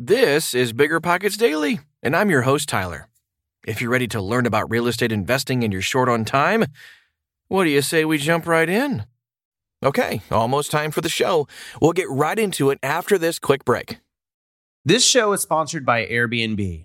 This is Bigger Pockets Daily, and I'm your host, Tyler. If you're ready to learn about real estate investing and you're short on time, what do you say we jump right in? Okay, almost time for the show. We'll get right into it after this quick break. This show is sponsored by Airbnb.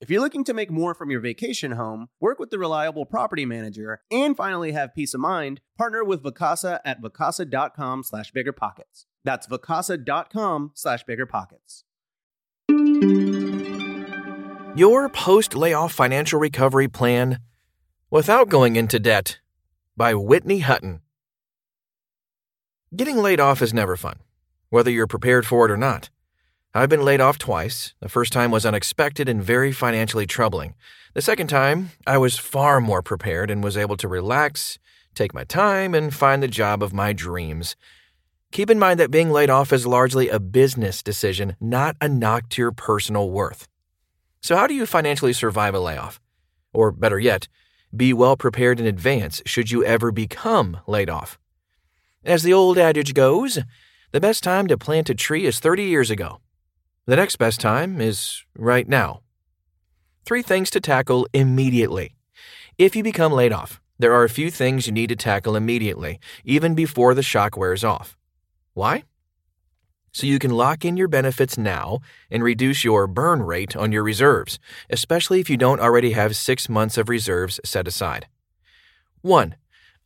If you're looking to make more from your vacation home, work with the reliable property manager, and finally have peace of mind, partner with Vacasa at vacasa.com slash biggerpockets. That's vacasa.com slash biggerpockets. Your post layoff financial recovery plan without going into debt by Whitney Hutten. Getting laid off is never fun, whether you're prepared for it or not. I've been laid off twice. The first time was unexpected and very financially troubling. The second time, I was far more prepared and was able to relax, take my time, and find the job of my dreams. Keep in mind that being laid off is largely a business decision, not a knock to your personal worth. So, how do you financially survive a layoff? Or better yet, be well prepared in advance should you ever become laid off. As the old adage goes, the best time to plant a tree is 30 years ago. The next best time is right now. Three things to tackle immediately. If you become laid off, there are a few things you need to tackle immediately, even before the shock wears off. Why? So you can lock in your benefits now and reduce your burn rate on your reserves, especially if you don't already have six months of reserves set aside. 1.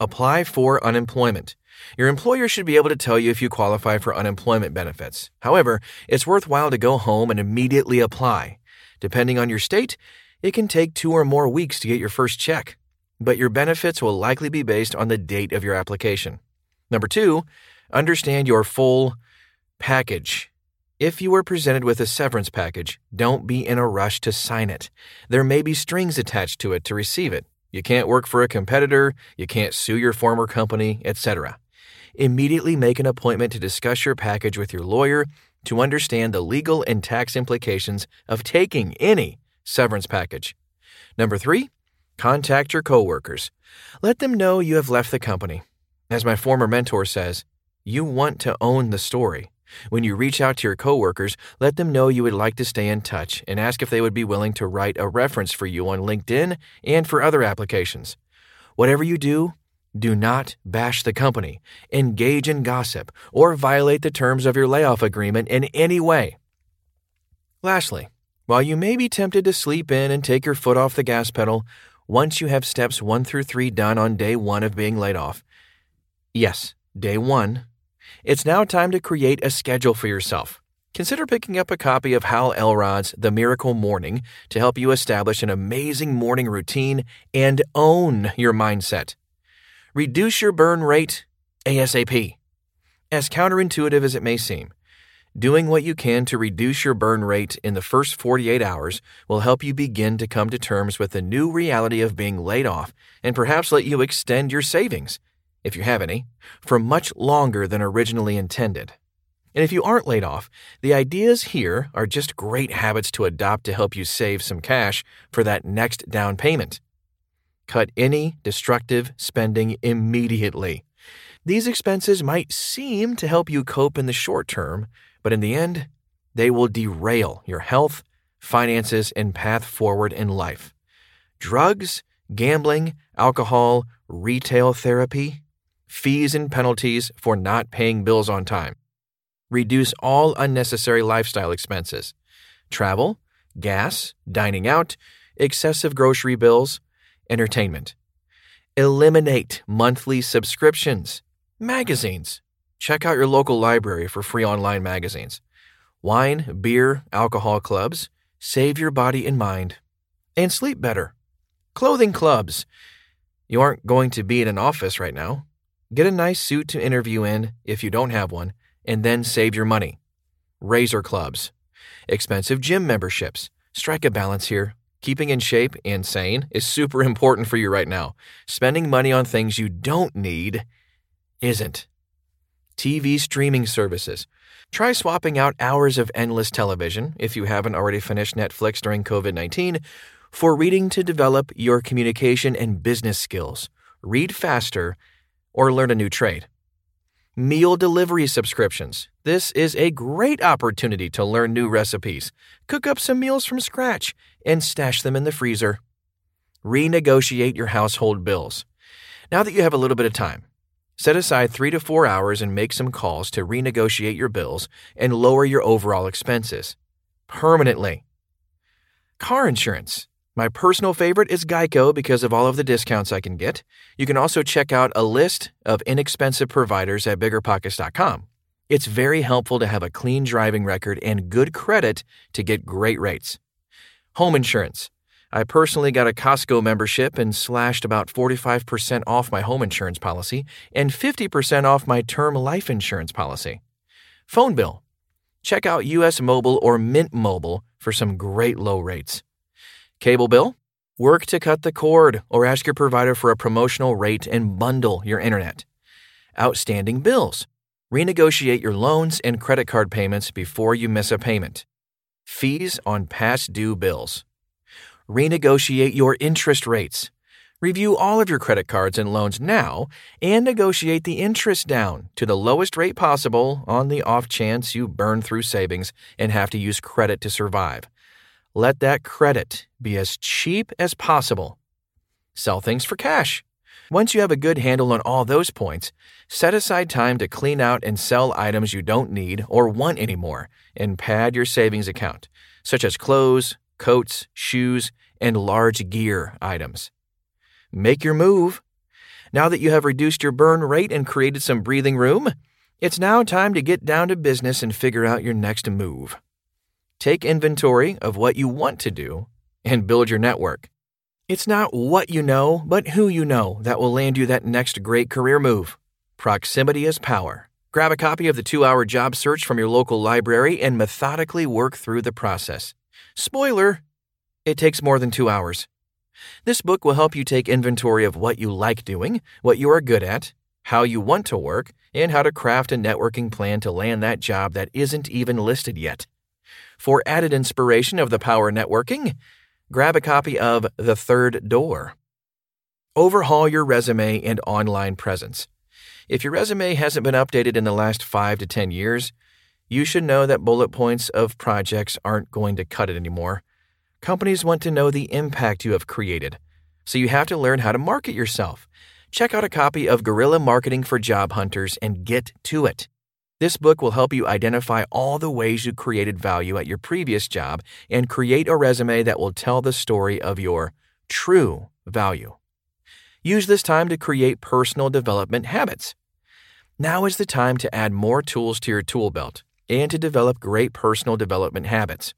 Apply for unemployment. Your employer should be able to tell you if you qualify for unemployment benefits. However, it's worthwhile to go home and immediately apply. Depending on your state, it can take two or more weeks to get your first check, but your benefits will likely be based on the date of your application. Number two, understand your full package. If you are presented with a severance package, don't be in a rush to sign it. There may be strings attached to it to receive it. You can't work for a competitor, you can't sue your former company, etc immediately make an appointment to discuss your package with your lawyer to understand the legal and tax implications of taking any severance package. Number three, contact your coworkers. Let them know you have left the company. As my former mentor says, you want to own the story. When you reach out to your coworkers, let them know you would like to stay in touch and ask if they would be willing to write a reference for you on LinkedIn and for other applications. Whatever you do, do not bash the company, engage in gossip, or violate the terms of your layoff agreement in any way. Lastly, while you may be tempted to sleep in and take your foot off the gas pedal, once you have steps 1 through 3 done on day 1 of being laid off, yes, day 1, it's now time to create a schedule for yourself. Consider picking up a copy of Hal Elrod's The Miracle Morning to help you establish an amazing morning routine and own your mindset. Reduce your burn rate ASAP. As counterintuitive as it may seem, Doing what you can to reduce your burn rate in the first 48 hours will help you begin to come to terms with the new reality of being laid off and perhaps let you extend your savings, if you have any, for much longer than originally intended. And if you aren't laid off, the ideas here are just great habits to adopt to help you save some cash for that next down payment. Cut any destructive spending immediately. These expenses might seem to help you cope in the short term, but in the end, they will derail your health, finances, and path forward in life. Drugs, gambling, alcohol, retail therapy, fees and penalties for not paying bills on time. Reduce all unnecessary lifestyle expenses. Travel, gas, dining out, excessive grocery bills, entertainment. Eliminate monthly subscriptions. Magazines. Check out your local library for free online magazines. Wine, beer, alcohol clubs. Save your body and mind. And sleep better. Clothing clubs. You aren't going to be in an office right now. Get a nice suit to interview in if you don't have one, and then save your money. Razor clubs. Expensive gym memberships. Strike a balance here. Keeping in shape and sane is super important for you right now. Spending money on things you don't need isn't. TV streaming services. Try swapping out hours of endless television, if you haven't already finished Netflix during COVID 19, for reading to develop your communication and business skills. Read faster or learn a new trade. Meal delivery subscriptions. This is a great opportunity to learn new recipes, cook up some meals from scratch, and stash them in the freezer. Renegotiate your household bills. Now that you have a little bit of time, set aside three to four hours and make some calls to renegotiate your bills and lower your overall expenses permanently. Car insurance. My personal favorite is Geico because of all of the discounts I can get. You can also check out a list of inexpensive providers at biggerpockets.com. It's very helpful to have a clean driving record and good credit to get great rates. Home insurance. I personally got a Costco membership and slashed about 45% off my home insurance policy and 50% off my term life insurance policy. Phone bill. Check out US Mobile or Mint Mobile for some great low rates. Cable bill? Work to cut the cord or ask your provider for a promotional rate and bundle your internet. Outstanding bills. Renegotiate your loans and credit card payments before you miss a payment. Fees on past due bills. Renegotiate your interest rates. Review all of your credit cards and loans now and negotiate the interest down to the lowest rate possible on the off chance you burn through savings and have to use credit to survive. Let that credit be as cheap as possible. Sell things for cash. Once you have a good handle on all those points, set aside time to clean out and sell items you don't need or want anymore and pad your savings account, such as clothes, coats, shoes, and large gear items. Make your move. Now that you have reduced your burn rate and created some breathing room, it's now time to get down to business and figure out your next move. Take inventory of what you want to do and build your network. It's not what you know, but who you know that will land you that next great career move. Proximity is power. Grab a copy of the two hour job search from your local library and methodically work through the process. Spoiler it takes more than two hours. This book will help you take inventory of what you like doing, what you are good at, how you want to work, and how to craft a networking plan to land that job that isn't even listed yet. For added inspiration of the power networking, grab a copy of The Third Door. Overhaul your resume and online presence. If your resume hasn't been updated in the last 5 to 10 years, you should know that bullet points of projects aren't going to cut it anymore. Companies want to know the impact you have created, so you have to learn how to market yourself. Check out a copy of Guerrilla Marketing for Job Hunters and get to it. This book will help you identify all the ways you created value at your previous job and create a resume that will tell the story of your true value. Use this time to create personal development habits. Now is the time to add more tools to your tool belt and to develop great personal development habits.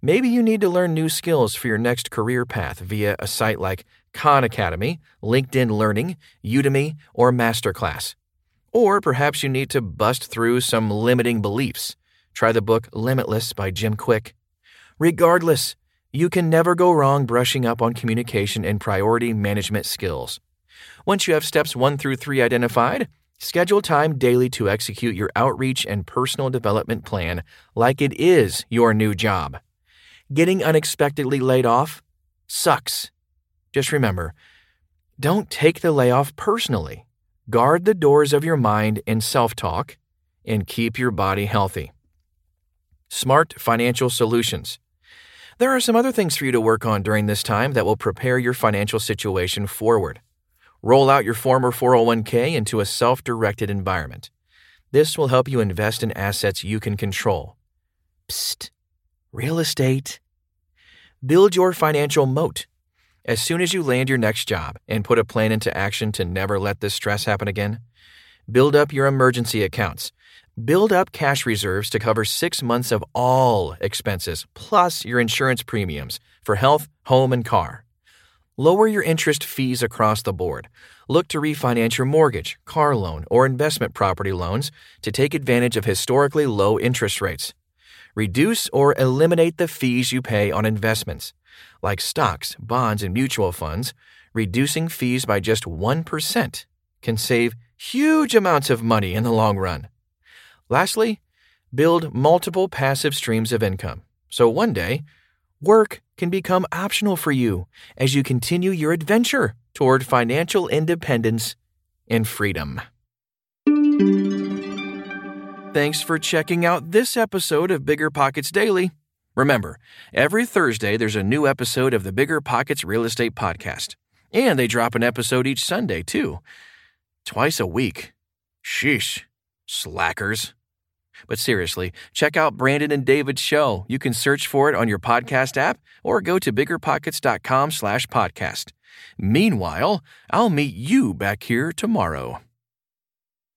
Maybe you need to learn new skills for your next career path via a site like Khan Academy, LinkedIn Learning, Udemy, or Masterclass. Or perhaps you need to bust through some limiting beliefs. Try the book Limitless by Jim Kwik. Regardless, you can never go wrong brushing up on communication and priority management skills. Once you have steps one through three identified, schedule time daily to execute your outreach and personal development plan like it is your new job. Getting unexpectedly laid off sucks. Just remember don't take the layoff personally. Guard the doors of your mind and self talk, and keep your body healthy. Smart Financial Solutions. There are some other things for you to work on during this time that will prepare your financial situation forward. Roll out your former 401k into a self directed environment. This will help you invest in assets you can control. Psst, real estate. Build your financial moat. As soon as you land your next job and put a plan into action to never let this stress happen again, build up your emergency accounts Build up cash reserves to cover six months of all expenses, plus your insurance premiums for health, home, and car. Lower your interest fees across the board. Look to refinance your mortgage, car loan, or investment property loans to take advantage of historically low interest rates. Reduce or eliminate the fees you pay on investments, like stocks, bonds, and mutual funds. Reducing fees by just 1% can save huge amounts of money in the long run. Lastly, build multiple passive streams of income. So one day, work can become optional for you as you continue your adventure toward financial independence and freedom. Thanks for checking out this episode of Bigger Pockets Daily. Remember, every Thursday there's a new episode of the Bigger Pockets Real Estate Podcast. And they drop an episode each Sunday, too. Twice a week. Sheesh. Slackers. But seriously, check out Brandon and David's show. You can search for it on your podcast app or go to biggerpockets.com slash podcast. Meanwhile, I'll meet you back here tomorrow.